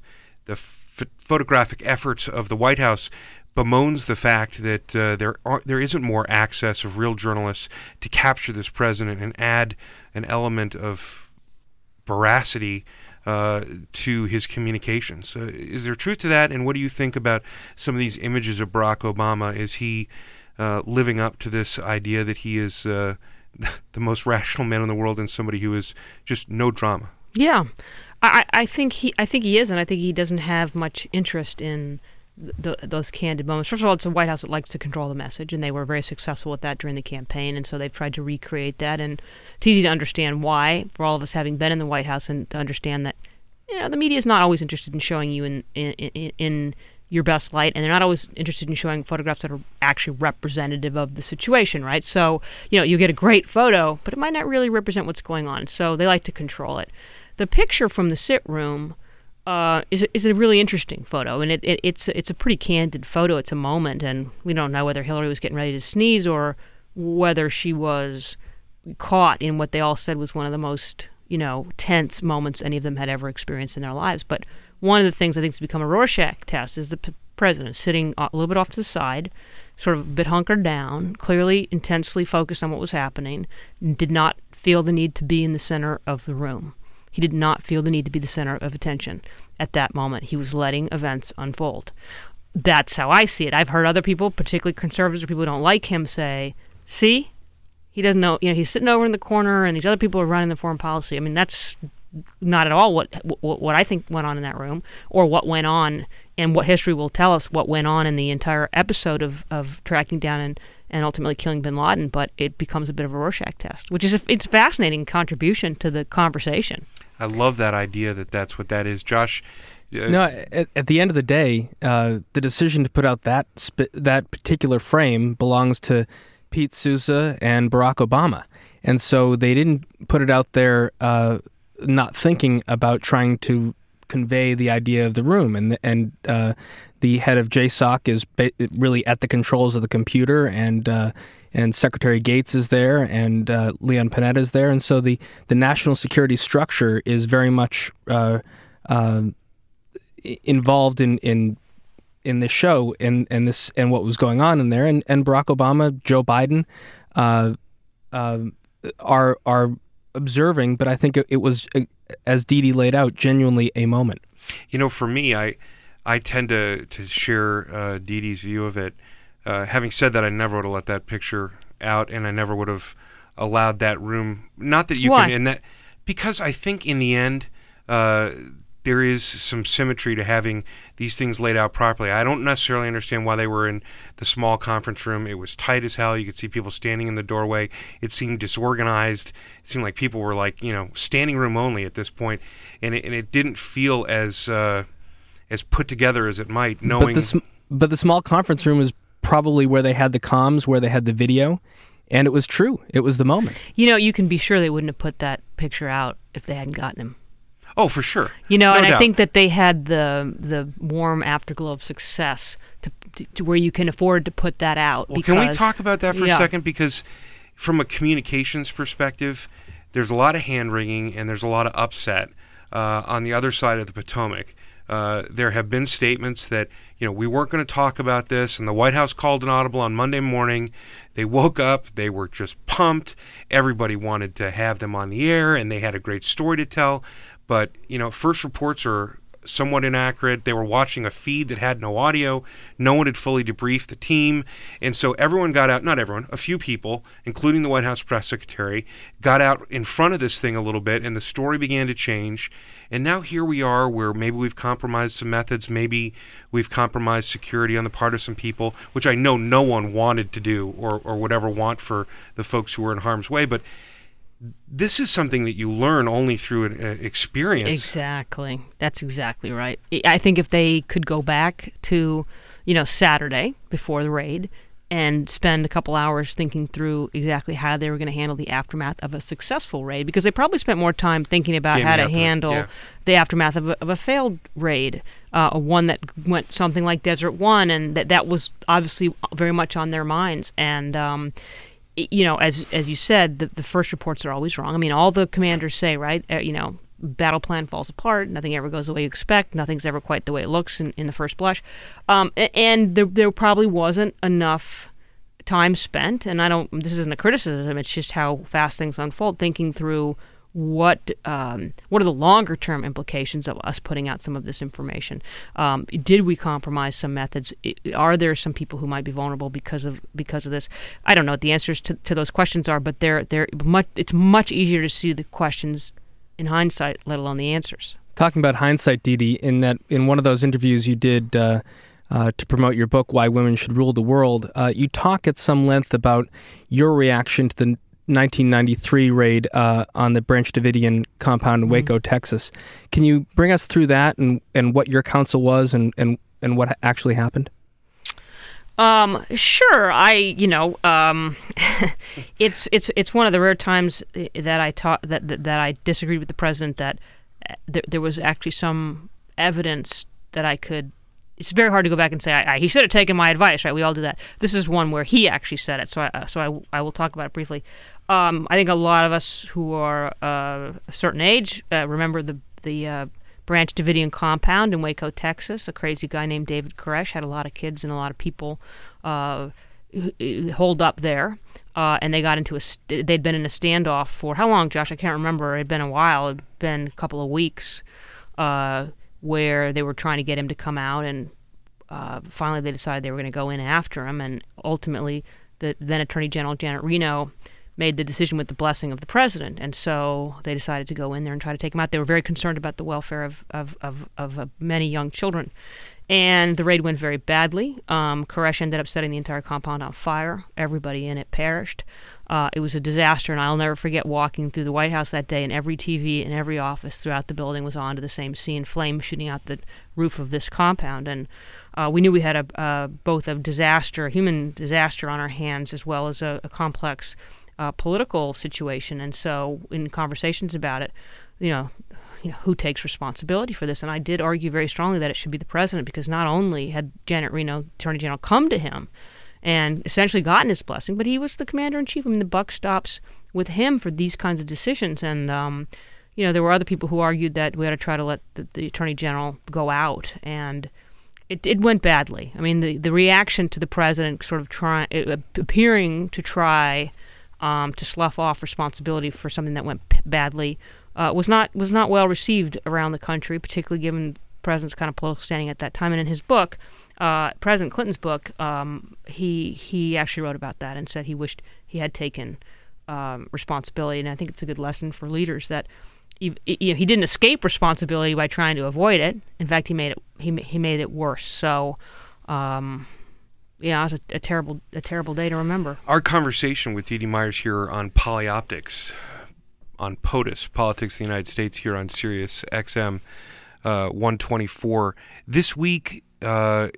the f- photographic efforts of the White House, bemoans the fact that uh, there are, there isn't more access of real journalists to capture this president and add an element of veracity uh, to his communications. Uh, is there truth to that? And what do you think about some of these images of Barack Obama? Is he uh, living up to this idea that he is uh, (laughs) the most rational man in the world and somebody who is just no drama? Yeah, I, I think he I think he is, and I think he doesn't have much interest in the, those candid moments. First of all, it's a White House that likes to control the message, and they were very successful with that during the campaign, and so they've tried to recreate that. And it's easy to understand why, for all of us having been in the White House, and to understand that you know the media is not always interested in showing you in in, in, in your best light, and they're not always interested in showing photographs that are actually representative of the situation, right? So, you know, you get a great photo, but it might not really represent what's going on. So they like to control it. The picture from the sit room uh, is is a really interesting photo, and it, it, it's it's a pretty candid photo. It's a moment, and we don't know whether Hillary was getting ready to sneeze or whether she was caught in what they all said was one of the most you know tense moments any of them had ever experienced in their lives. But one of the things I think has become a Rorschach test is the p- president sitting a little bit off to the side, sort of a bit hunkered down, clearly intensely focused on what was happening, did not feel the need to be in the center of the room. He did not feel the need to be the center of attention at that moment. He was letting events unfold. That's how I see it. I've heard other people, particularly conservatives or people who don't like him, say, see, he doesn't know, you know, he's sitting over in the corner and these other people are running the foreign policy. I mean, that's not at all what, what what I think went on in that room, or what went on, and what history will tell us what went on in the entire episode of, of tracking down and, and ultimately killing Bin Laden. But it becomes a bit of a Rorschach test, which is a, it's a fascinating contribution to the conversation. I love that idea that that's what that is, Josh. Uh, no, at, at, the end of the day, uh, the decision to put out that sp- that particular frame belongs to Pete Souza and Barack Obama, and so they didn't put it out there uh, not thinking about trying to convey the idea of the room, and and uh, the head of JSOC is ba- really at the controls of the computer, and uh, and Secretary Gates is there, and uh, Leon Panetta is there, and so the the national security structure is very much uh, uh, involved in in in this show and and this and what was going on in there, and and Barack Obama, Joe Biden, uh, are are observing, but I think it, it was uh, as Dee Dee laid out, genuinely a moment. You know, for me, I I tend to to share uh, Dee Dee's view of it. Uh, having said that, I never would have let that picture out, and I never would have allowed that room. Not that you Why? can, and that because I think in the end, uh, there is some symmetry to having these things laid out properly. I don't necessarily understand why they were in the small conference room. It was tight as hell. You could see people standing in the doorway. It seemed disorganized. It seemed like people were like you know standing room only at this point, and it, and it didn't feel as uh, as put together as it might. Knowing, but the, sm- but the small conference room was probably where they had the comms, where they had the video, and it was true. It was the moment. You know, you can be sure they wouldn't have put that picture out if they hadn't gotten him. Oh, for sure. You know, No and I think that they had the the warm afterglow of success to, to, to where you can afford to put that out. Well, can we talk about that for Yeah. a second? Because from a communications perspective, there's a lot of hand wringing and there's a lot of upset uh, on the other side of the Potomac. Uh, there have been statements that you know we weren't going to talk about this, and the White House called an audible on Monday morning. They woke up, they were just pumped. Everybody wanted to have them on the air, and they had a great story to tell. But you know, first reports are somewhat inaccurate. They were watching a feed that had no audio. No one had fully debriefed the team. And so everyone got out, not everyone, a few people, including the White House press secretary, got out in front of this thing a little bit, and the story began to change. And now here we are where maybe we've compromised some methods, maybe we've compromised security on the part of some people, which I know no one wanted to do or, or would ever want for the folks who were in harm's way. But this is something that you learn only through an uh, experience. Exactly. That's exactly right. I- think if they could go back to, you know, Saturday before the raid and spend a couple hours thinking through exactly how they were going to handle the aftermath of a successful raid, because they probably spent more time thinking about Game how to handle yeah. the aftermath of a, of a failed raid, uh, a one that went something like Desert One, and that that was obviously very much on their minds. And um, you know, as as you said, the, the first reports are always wrong. I mean, all the commanders say, right? Uh, you know, battle plan falls apart. Nothing ever goes the way you expect. Nothing's ever quite the way it looks in, in the first blush. Um, and there, there probably wasn't enough time spent. And I don't. This isn't a criticism. It's just how fast things unfold. Thinking through what um, what are the longer term implications of us putting out some of this information? Um, did we compromise some methods? Are there some people who might be vulnerable because of because of this? I don't know what the answers to, to those questions are, but they're they're much. It's much easier to see the questions in hindsight, let alone the answers. Talking about hindsight, Dee in that in one of those interviews you did. Uh, uh, to promote your book, Why Women Should Rule the World, uh, you talk at some length about your reaction to the 1993 raid uh, on the Branch Davidian compound in Waco, mm-hmm. Texas. Can you bring us through that and, and what your counsel was and, and, and what actually happened? Um, sure. I, you know, um, (laughs) it's it's it's one of the rare times that I taught that, that, that I disagreed with the president that uh, th- there was actually some evidence that I could it's very hard to go back and say I, I, he should have taken my advice, right? We all do that. This is one where he actually said it, so I, so I, I will talk about it briefly. Um, I think a lot of us who are uh, a certain age uh, remember the the uh, Branch Davidian compound in Waco, Texas. A crazy guy named David Koresh had a lot of kids and a lot of people uh, holed up there. Uh, and they got into a st- they'd been in a standoff for how long, Josh? I can't remember. It had been a while. It had been a couple of weeks uh, where they were trying to get him to come out, and finally they decided they were going to go in after him. And ultimately, the then Attorney General Janet Reno made the decision with the blessing of the president, and so they decided to go in there and try to take him out. They were very concerned about the welfare of of of, of uh, many young children, and the raid went very badly. Um, Koresh ended up setting the entire compound on fire. Everybody in it perished. Uh, it was a disaster, and I'll never forget walking through the White House that day, and every TV in every office throughout the building was on to the same scene: flames shooting out the roof of this compound, and uh, we knew we had a uh, both a disaster, a human disaster on our hands, as well as a, a complex uh, political situation. And so, in conversations about it, you know, you know, who takes responsibility for this? And I did argue very strongly that it should be the president because not only had Janet Reno, Attorney General, come to him and essentially gotten his blessing, but he was the commander in chief. I mean, the buck stops with him for these kinds of decisions. And um, you know, there were other people who argued that we ought to try to let the, the Attorney General go out and. It, it went badly. I mean, the, the reaction to the president sort of trying, uh, appearing to try um, to slough off responsibility for something that went p- badly uh, was not was not well received around the country, particularly given president's kind of political standing at that time. And in his book, uh, President Clinton's book, um, he he actually wrote about that and said he wished he had taken um, responsibility. And I think it's a good lesson for leaders that. He, you know, he didn't escape responsibility by trying to avoid it. In fact, he made it he he made it worse. So, um, yeah, it was a, a, terrible, a terrible day to remember. Our conversation with Dee Dee Myers here on Polyoptics, on POTUS, Politics of the United States, here on Sirius XM uh, 124. This week uh,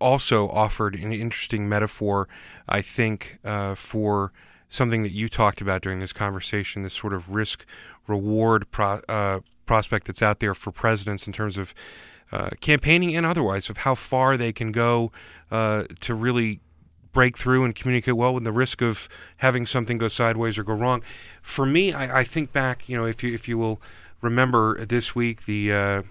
also offered an interesting metaphor, I think, uh, for something that you talked about during this conversation, this sort of risk reward pro- uh, prospect that's out there for presidents in terms of uh, campaigning and otherwise of how far they can go uh, to really break through and communicate well with the risk of having something go sideways or go wrong. For me, I, I think back, you know, if you if you will remember this week, the uh,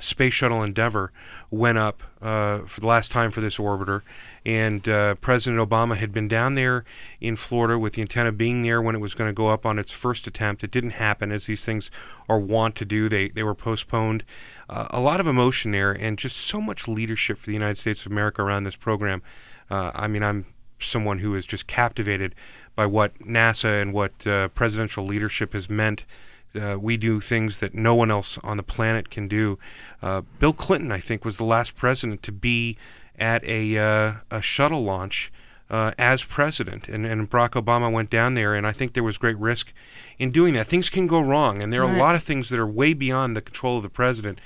Space Shuttle Endeavour went up uh, for the last time for this orbiter, and uh, President Obama had been down there in Florida with the intent of being there when it was going to go up on its first attempt. It didn't happen, as these things are wont to do. They they were postponed. Uh, a lot of emotion there, and just so much leadership for the United States of America around this program. Uh, I mean, I'm someone who is just captivated by what NASA and what uh, presidential leadership has meant uh, we do things that no one else on the planet can do. Uh, Bill Clinton, I think, was the last president to be at a, uh, a shuttle launch uh, as president, and, and Barack Obama went down there, and I think there was great risk in doing that. Things can go wrong, and there are right. a lot of things that are way beyond the control of the president.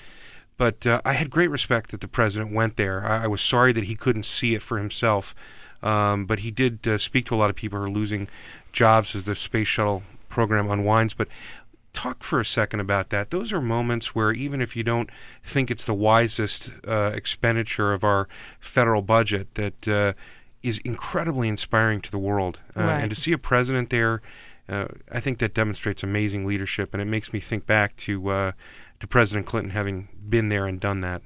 But uh, I had great respect that the president went there. I, I, was sorry that he couldn't see it for himself, um, but he did uh, speak to a lot of people who are losing jobs as the space shuttle program unwinds. But talk for a second about that. Those are moments where even if you don't think it's the wisest uh, expenditure of our federal budget, that uh, is incredibly inspiring to the world. Uh, right. And to see a president there, uh, I think that demonstrates amazing leadership, and it makes me think back to uh, to President Clinton having been there and done that.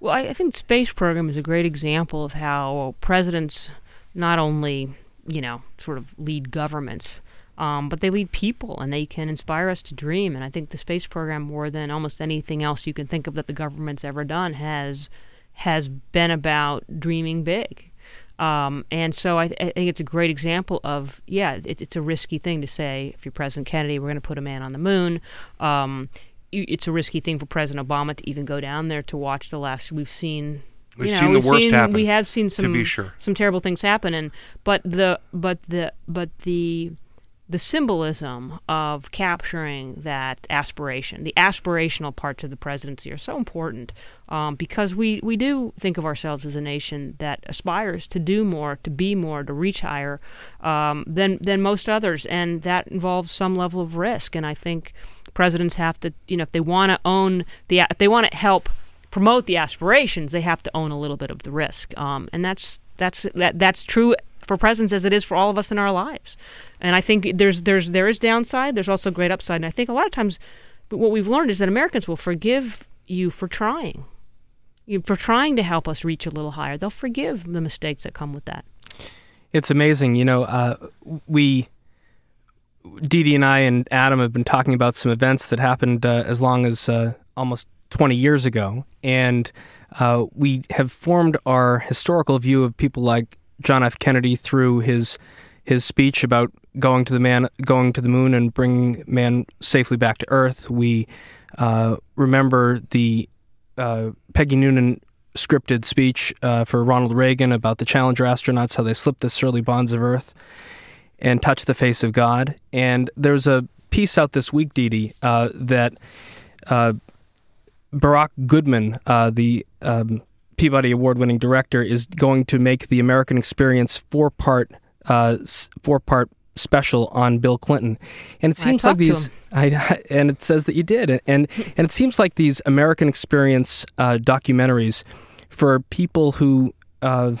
Well, I, I think the space program is a great example of how presidents not only, you know, sort of lead governments, Um, but they lead people and they can inspire us to dream. And I think the space program, more than almost anything else you can think of that the government's ever done, has has been about dreaming big. Um, and so I, I, think it's a great example of yeah, it, it's a risky thing to say if you're President Kennedy, we're going to put a man on the moon. Um, it's a risky thing for President Obama to even go down there to watch the last. We've seen. We've you know, seen the worst seen, happen. We have seen some sure. some terrible things happen, and but the but the but the the symbolism of capturing that aspiration, the aspirational parts of the presidency are so important um, because we, we do think of ourselves as a nation that aspires to do more, to be more, to reach higher um, than than most others, and that involves some level of risk. And I think presidents have to, you know, if they want to own the, if they want to help promote the aspirations, they have to own a little bit of the risk, um, and that's that's that that's true for presidents as it is for all of us in our lives. And I think there's there's there is downside. There's also great upside. And I think a lot of times, what we've learned is that Americans will forgive you for trying, you for trying to help us reach a little higher. They'll forgive the mistakes that come with that. It's amazing, you know. Uh, we, Dee Dee and I and Adam have been talking about some events that happened uh, as long as uh, almost 20 years ago, and uh, we have formed our historical view of people like John F. Kennedy through his his speech about going to the man, going to the moon, and bringing man safely back to Earth. We uh, remember the uh, Peggy Noonan scripted speech uh, for Ronald Reagan about the Challenger astronauts, how they slipped the surly bonds of Earth and touched the face of God. And there's a piece out this week, Dee Dee, uh, that uh, Barak Goodman, uh, the um, Peabody Award-winning director, is going to make the American Experience four-part uh, four-part special on Bill Clinton, and it seems like these. I, and it says that you did, and and, and it seems like these American Experience uh, documentaries for people who. Uh,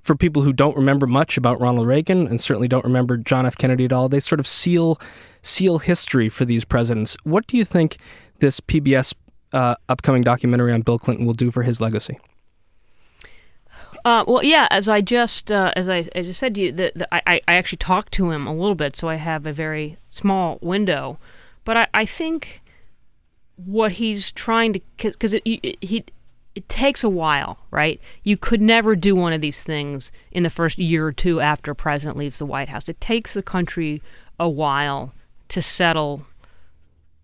for people who don't remember much about Ronald Reagan and certainly don't remember John F. Kennedy at all, they sort of seal seal history for these presidents. What do you think this PBS uh, upcoming documentary on Bill Clinton will do for his legacy? Uh, well, yeah. As I just uh, as I, as I said to you, the, the, I I actually talked to him a little bit, so I have a very small window. But I, I think what he's trying to because it, it, he it takes a while, right? You could never do one of these things in the first year or two after a president leaves the White House. It takes the country a while to settle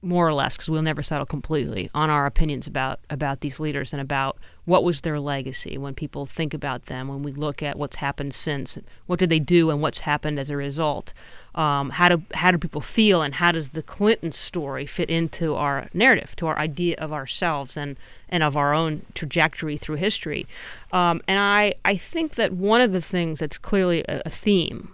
more or less because we'll never settle completely on our opinions about about these leaders and about what was their legacy. When people think about them when we look at what's happened since what did they do and what's happened as a result? Um, how do how do people feel and how does the Clinton story fit into our narrative to our idea of ourselves and and of our own trajectory through history? Um, and I I think that one of the things that's clearly a, a theme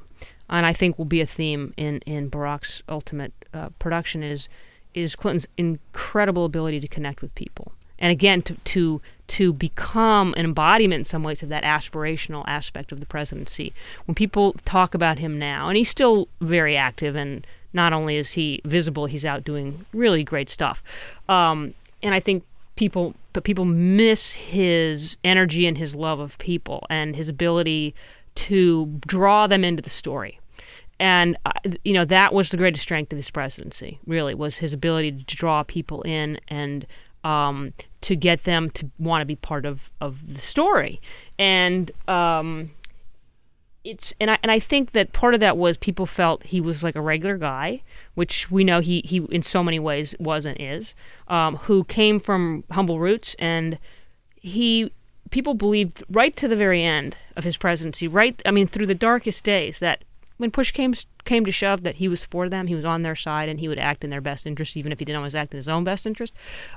and I think will be a theme in in Barak's ultimate uh, production is is Clinton's incredible ability to connect with people. And again, to, to to become an embodiment in some ways of that aspirational aspect of the presidency. When people talk about him now, and he's still very active, and not only is he visible, he's out doing really great stuff. Um, and I think people, but people miss his energy and his love of people and his ability to draw them into the story and uh, you know that was the greatest strength of his presidency. Really, was his ability to draw people in and um, to get them to want to be part of of the story. And um, it's and I and I think that part of that was people felt he was like a regular guy, which we know he he in so many ways was and is, um, who came from humble roots and he people believed right to the very end of his presidency, right I mean through the darkest days that when push came came to shove, that he was for them, he was on their side, and he would act in their best interest, even if he didn't always act in his own best interest.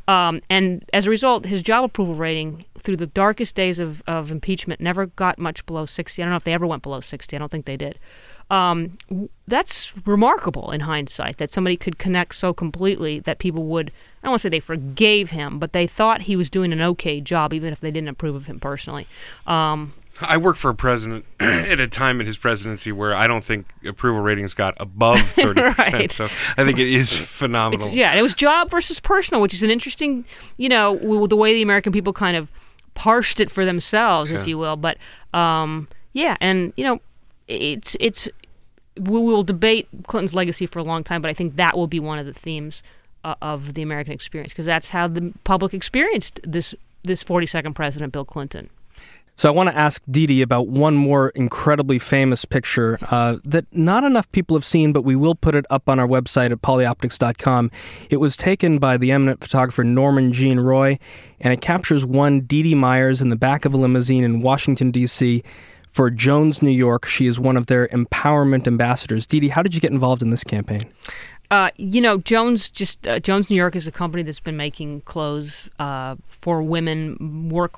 Um, and as a result, his job approval rating through the darkest days of, of impeachment never got much below 60. I don't know if they ever went below 60. I don't think they did. Um, that's remarkable in hindsight that somebody could connect so completely that people would, I don't want to say they forgave him, but they thought he was doing an okay job, even if they didn't approve of him personally. Um, I worked for a president (clears throat) at a time in his presidency where I don't think approval ratings got above 30%. (laughs) Right. So I think it is phenomenal. It's, yeah, it was job versus personal, which is an interesting, you know, the way the American people kind of parsed it for themselves, Yeah. if you will. But um, yeah, and you know, it's it's we will debate Clinton's legacy for a long time, but I think that will be one of the themes uh, of the American experience because that's how the public experienced this this 42nd president, Bill Clinton. So I want to ask Dee about one more incredibly famous picture uh, that not enough people have seen, but we will put it up on our website at polyoptics.com. It was taken by the eminent photographer Norman Jean Roy, and it captures one Dee Myers in the back of a limousine in Washington, D.C. For Jones, New York, she is one of their empowerment ambassadors. Dee, how did you get involved in this campaign? Uh, you know, Jones just uh, Jones New York is a company that's been making clothes uh, for women, work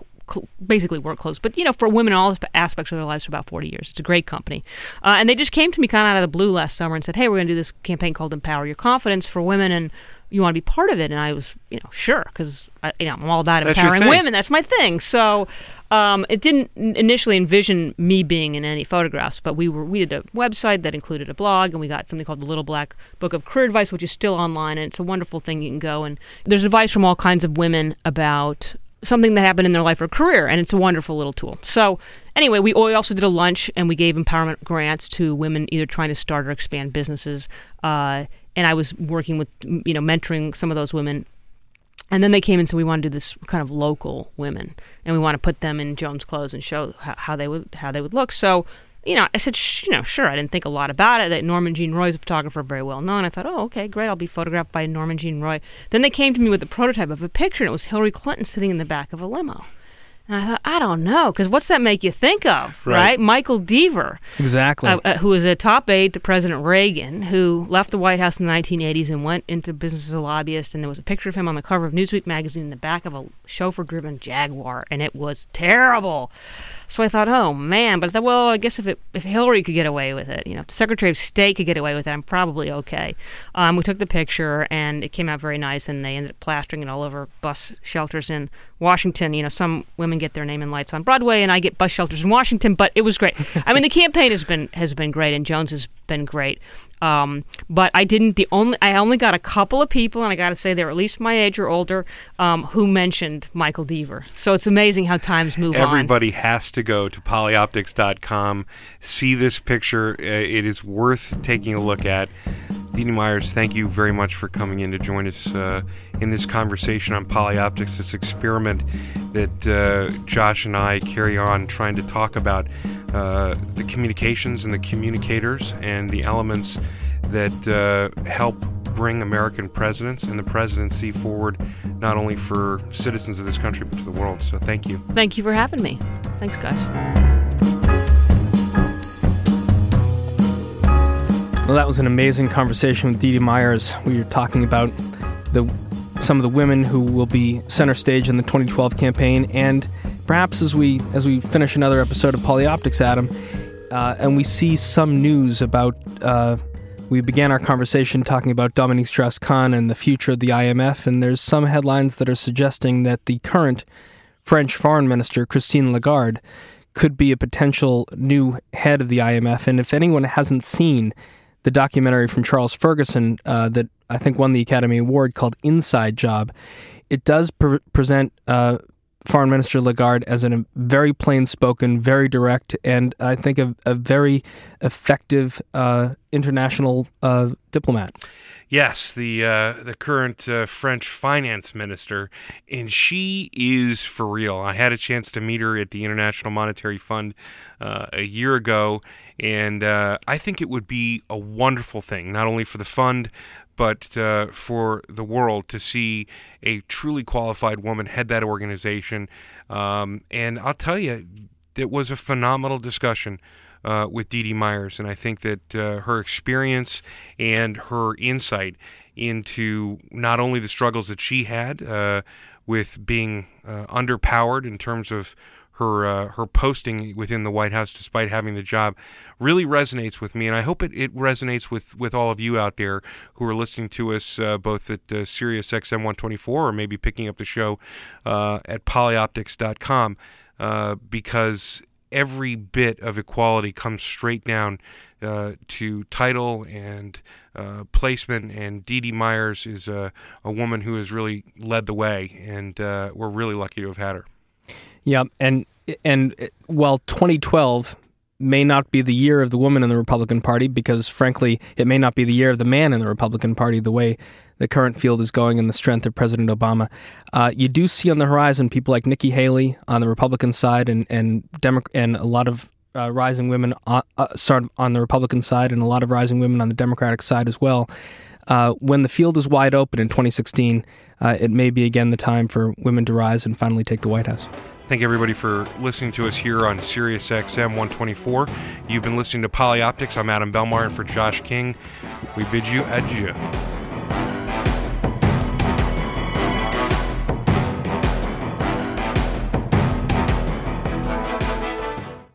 basically work clothes, but you know, for women in all aspects of their lives for about 40 years. It's a great company. Uh, and they just came to me kind of out of the blue last summer and said, hey, we're going to do this campaign called Empower Your Confidence for women and you want to be part of it? And I was, you know, sure, because you know, I'm all about That's empowering women. That's my thing. So um, it didn't initially envision me being in any photographs, but we were we did a website that included a blog, and we got something called the Little Black Book of Career Advice, which is still online, and it's a wonderful thing. You can go and there's advice from all kinds of women about something that happened in their life or career, and it's a wonderful little tool. So, anyway, we also did a lunch and we gave empowerment grants to women either trying to start or expand businesses. Uh, and I was working with, you know, mentoring some of those women. And then they came and said we want to do this kind of local women, and we want to put them in Jones clothes and show how, how they would how they would look. So you know, I said, you know, sure. I didn't think a lot about it. That Norman Jean Roy is a photographer, very well known. I thought, oh, okay, great. I'll be photographed by Norman Jean Roy. Then they came to me with a prototype of a picture, and it was Hillary Clinton sitting in the back of a limo. And I thought, I don't know, because what's that make you think of, right? right? Michael Deaver. Exactly. Uh, uh, who was a top aide to President Reagan, who left the White House in the 1980s and went into business as a lobbyist. And there was a picture of him on the cover of Newsweek magazine in the back of a chauffeur driven Jaguar, and it was terrible. So I thought, oh man, but I thought, well, I guess if it, if Hillary could get away with it, you know, if the Secretary of State could get away with it, I'm probably okay. Um, we took the picture, and it came out very nice, and they ended up plastering it all over bus shelters in Washington. You know, some women get their name in lights on Broadway, and I get bus shelters in Washington. But it was great. I mean, the campaign has been has been great, and Jones has been great. Um, but I didn't. The only I only got a couple of people, and I got to say they're at least my age or older, um, who mentioned Michael Deaver. So it's amazing how times move Everybody on. has to go to polyoptics.com, see this picture. Uh, it is worth taking a look at. Dee Myers, thank you very much for coming in to join us uh, in this conversation on polyoptics, this experiment that uh, Josh and I carry on trying to talk about uh, the communications and the communicators and the elements that uh, help bring American presidents and the presidency forward, not only for citizens of this country, but to the world. So thank you. Thank you for having me. Thanks, guys. Well, that was an amazing conversation with Dee Dee Myers. We were talking about the some of the women who will be center stage in the 2012 campaign, and perhaps as we as we finish another episode of Polyoptics, Adam, uh, and we see some news about. Uh, we began our conversation talking about Dominique Strauss-Kahn and the future of the IMF, and there's some headlines that are suggesting that the current French Foreign Minister Christine Lagarde could be a potential new head of the IMF. And if anyone hasn't seen the documentary from Charles Ferguson uh, that I think won the Academy Award called Inside Job. It does pre- present uh, Foreign Minister Lagarde as a very plain spoken, very direct, and I think a, a very effective uh, international uh, diplomat. Yes, the uh, the current uh, French finance minister, and she is for real. I had a chance to meet her at the International Monetary Fund uh, a year ago, and uh, I think it would be a wonderful thing, not only for the fund, but uh, for the world to see a truly qualified woman head that organization. Um, and I'll tell you, it was a phenomenal discussion. Uh, with Dee Dee Myers, and I think that uh, her experience and her insight into not only the struggles that she had uh, with being uh, underpowered in terms of her uh, her posting within the White House, despite having the job, really resonates with me, and I hope it, it resonates with, with all of you out there who are listening to us uh, both at uh, Sirius XM 124 or maybe picking up the show uh, at polyoptics.com uh, because every bit of equality comes straight down uh, to title and uh, placement. And Dee Dee Myers is a, a woman who has really led the way, and uh, we're really lucky to have had her. Yeah, and and while 2012 may not be the year of the woman in the Republican Party because, frankly, it may not be the year of the man in the Republican Party the way the current field is going and the strength of President Obama. Uh, you do see on the horizon people like Nikki Haley on the Republican side and and Demo- and a lot of uh, rising women on, uh, start on the Republican side and a lot of rising women on the Democratic side as well. Uh, when the field is wide open in 2016, uh, it may be again the time for women to rise and finally take the White House. Thank everybody for listening to us here on Sirius XM 124. You've been listening to Polyoptics. I'm Adam Belmar, and for Josh King, we bid you adieu.